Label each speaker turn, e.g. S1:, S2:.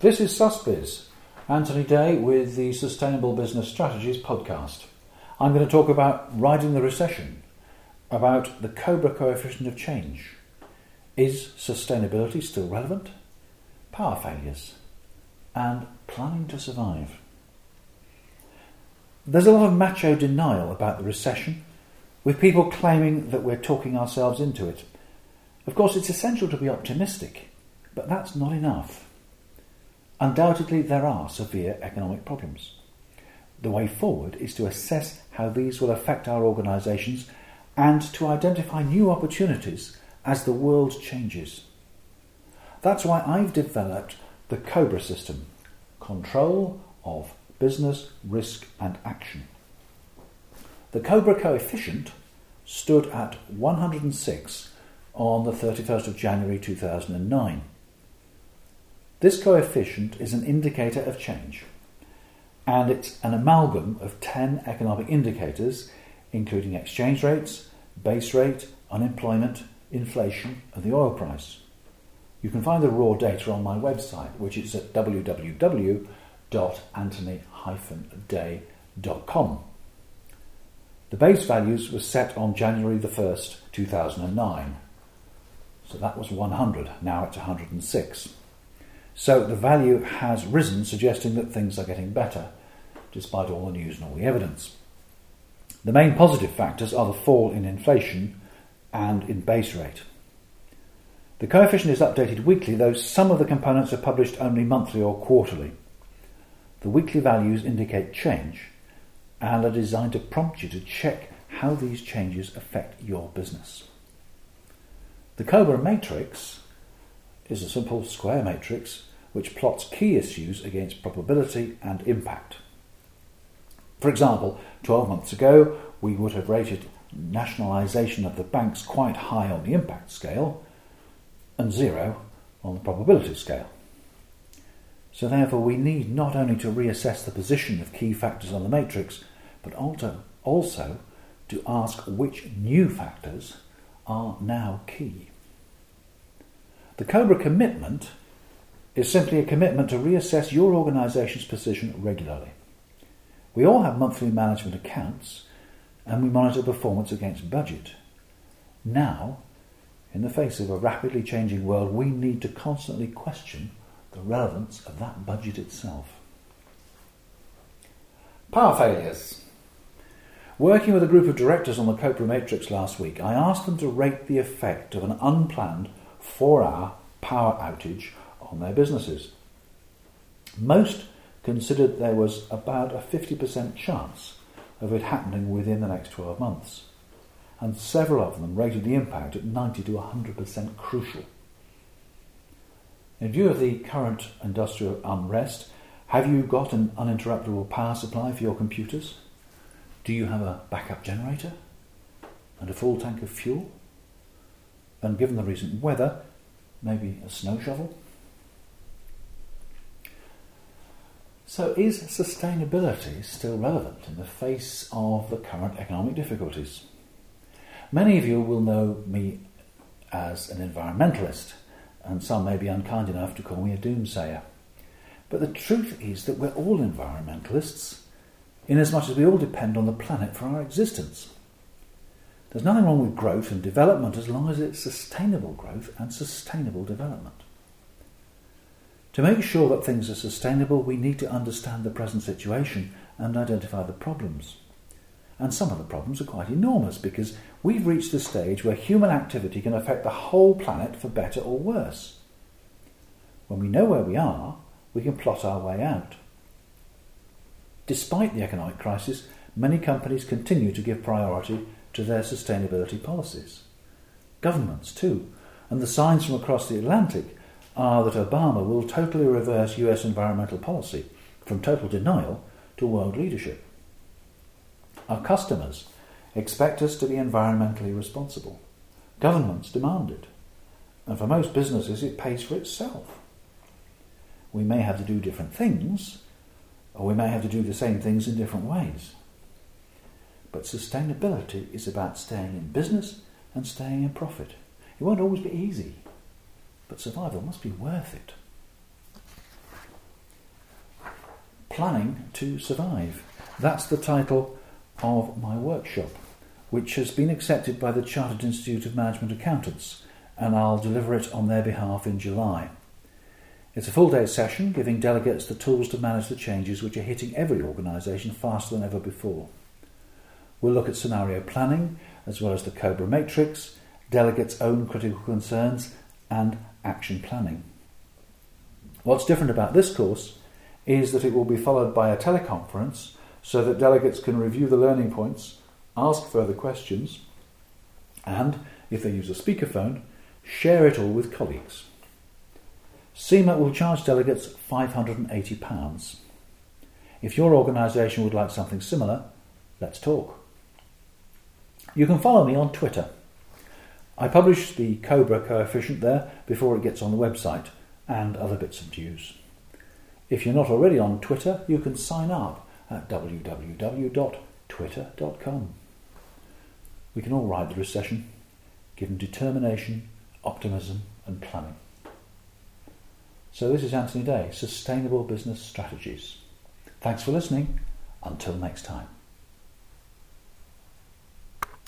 S1: This is SUSBIZ, Anthony Day with the Sustainable Business Strategies podcast. I'm going to talk about riding the recession, about the Cobra coefficient of change. Is sustainability still relevant? Power failures, and planning to survive. There's a lot of macho denial about the recession, with people claiming that we're talking ourselves into it. Of course, it's essential to be optimistic, but that's not enough. Undoubtedly, there are severe economic problems. The way forward is to assess how these will affect our organisations and to identify new opportunities as the world changes. That's why I've developed the COBRA system control of business, risk, and action. The COBRA coefficient stood at 106 on the 31st of January 2009. This coefficient is an indicator of change, and it's an amalgam of 10 economic indicators, including exchange rates, base rate, unemployment, inflation, and the oil price. You can find the raw data on my website, which is at www.anthony-day.com. The base values were set on January the 1st, 2009. So that was 100, now it's 106. So the value has risen, suggesting that things are getting better, despite all the news and all the evidence. The main positive factors are the fall in inflation and in base rate. The coefficient is updated weekly, though some of the components are published only monthly or quarterly. The weekly values indicate change and are designed to prompt you to check how these changes affect your business. The Cobra matrix is a simple square matrix which plots key issues against probability and impact. For example, 12 months ago, we would have rated nationalisation of the banks quite high on the impact scale, and zero on the probability scale. So, therefore, we need not only to reassess the position of key factors on the matrix, but also to ask which new factors are now key. The COBRA commitment is simply a commitment to reassess your organisation's position regularly. We all have monthly management accounts and we monitor performance against budget. Now, in the face of a rapidly changing world, we need to constantly question the relevance of that budget itself. Power failures. Working with a group of directors on the Cobra Matrix last week, I asked them to rate the effect of an unplanned four hour power outage on their businesses. Most considered there was about a 50% chance of it happening within the next 12 months and several of them rated the impact at 90 to 100% crucial. In view of the current industrial unrest, have you got an uninterruptible power supply for your computers? Do you have a backup generator? And a full tank of fuel? And given the recent weather, maybe a snow shovel? So, is sustainability still relevant in the face of the current economic difficulties? Many of you will know me as an environmentalist, and some may be unkind enough to call me a doomsayer. But the truth is that we're all environmentalists, inasmuch as we all depend on the planet for our existence. There's nothing wrong with growth and development as long as it's sustainable growth and sustainable development. To make sure that things are sustainable, we need to understand the present situation and identify the problems. And some of the problems are quite enormous because we've reached the stage where human activity can affect the whole planet for better or worse. When we know where we are, we can plot our way out. Despite the economic crisis, many companies continue to give priority to their sustainability policies. Governments, too, and the signs from across the Atlantic are that Obama will totally reverse US environmental policy from total denial to world leadership. Our customers expect us to be environmentally responsible. Governments demand it. And for most businesses, it pays for itself. We may have to do different things, or we may have to do the same things in different ways. But sustainability is about staying in business and staying in profit. It won't always be easy, but survival must be worth it. Planning to Survive. That's the title of my workshop, which has been accepted by the Chartered Institute of Management Accountants, and I'll deliver it on their behalf in July. It's a full day session giving delegates the tools to manage the changes which are hitting every organisation faster than ever before. We'll look at scenario planning, as well as the COBRA matrix, delegates' own critical concerns, and action planning. What's different about this course is that it will be followed by a teleconference so that delegates can review the learning points, ask further questions, and, if they use a speakerphone, share it all with colleagues. CIMA will charge delegates £580. If your organisation would like something similar, let's talk. You can follow me on Twitter. I publish the Cobra coefficient there before it gets on the website and other bits of news. If you're not already on Twitter, you can sign up at www.twitter.com. We can all ride the recession, given determination, optimism, and planning. So, this is Anthony Day, Sustainable Business Strategies. Thanks for listening. Until next time.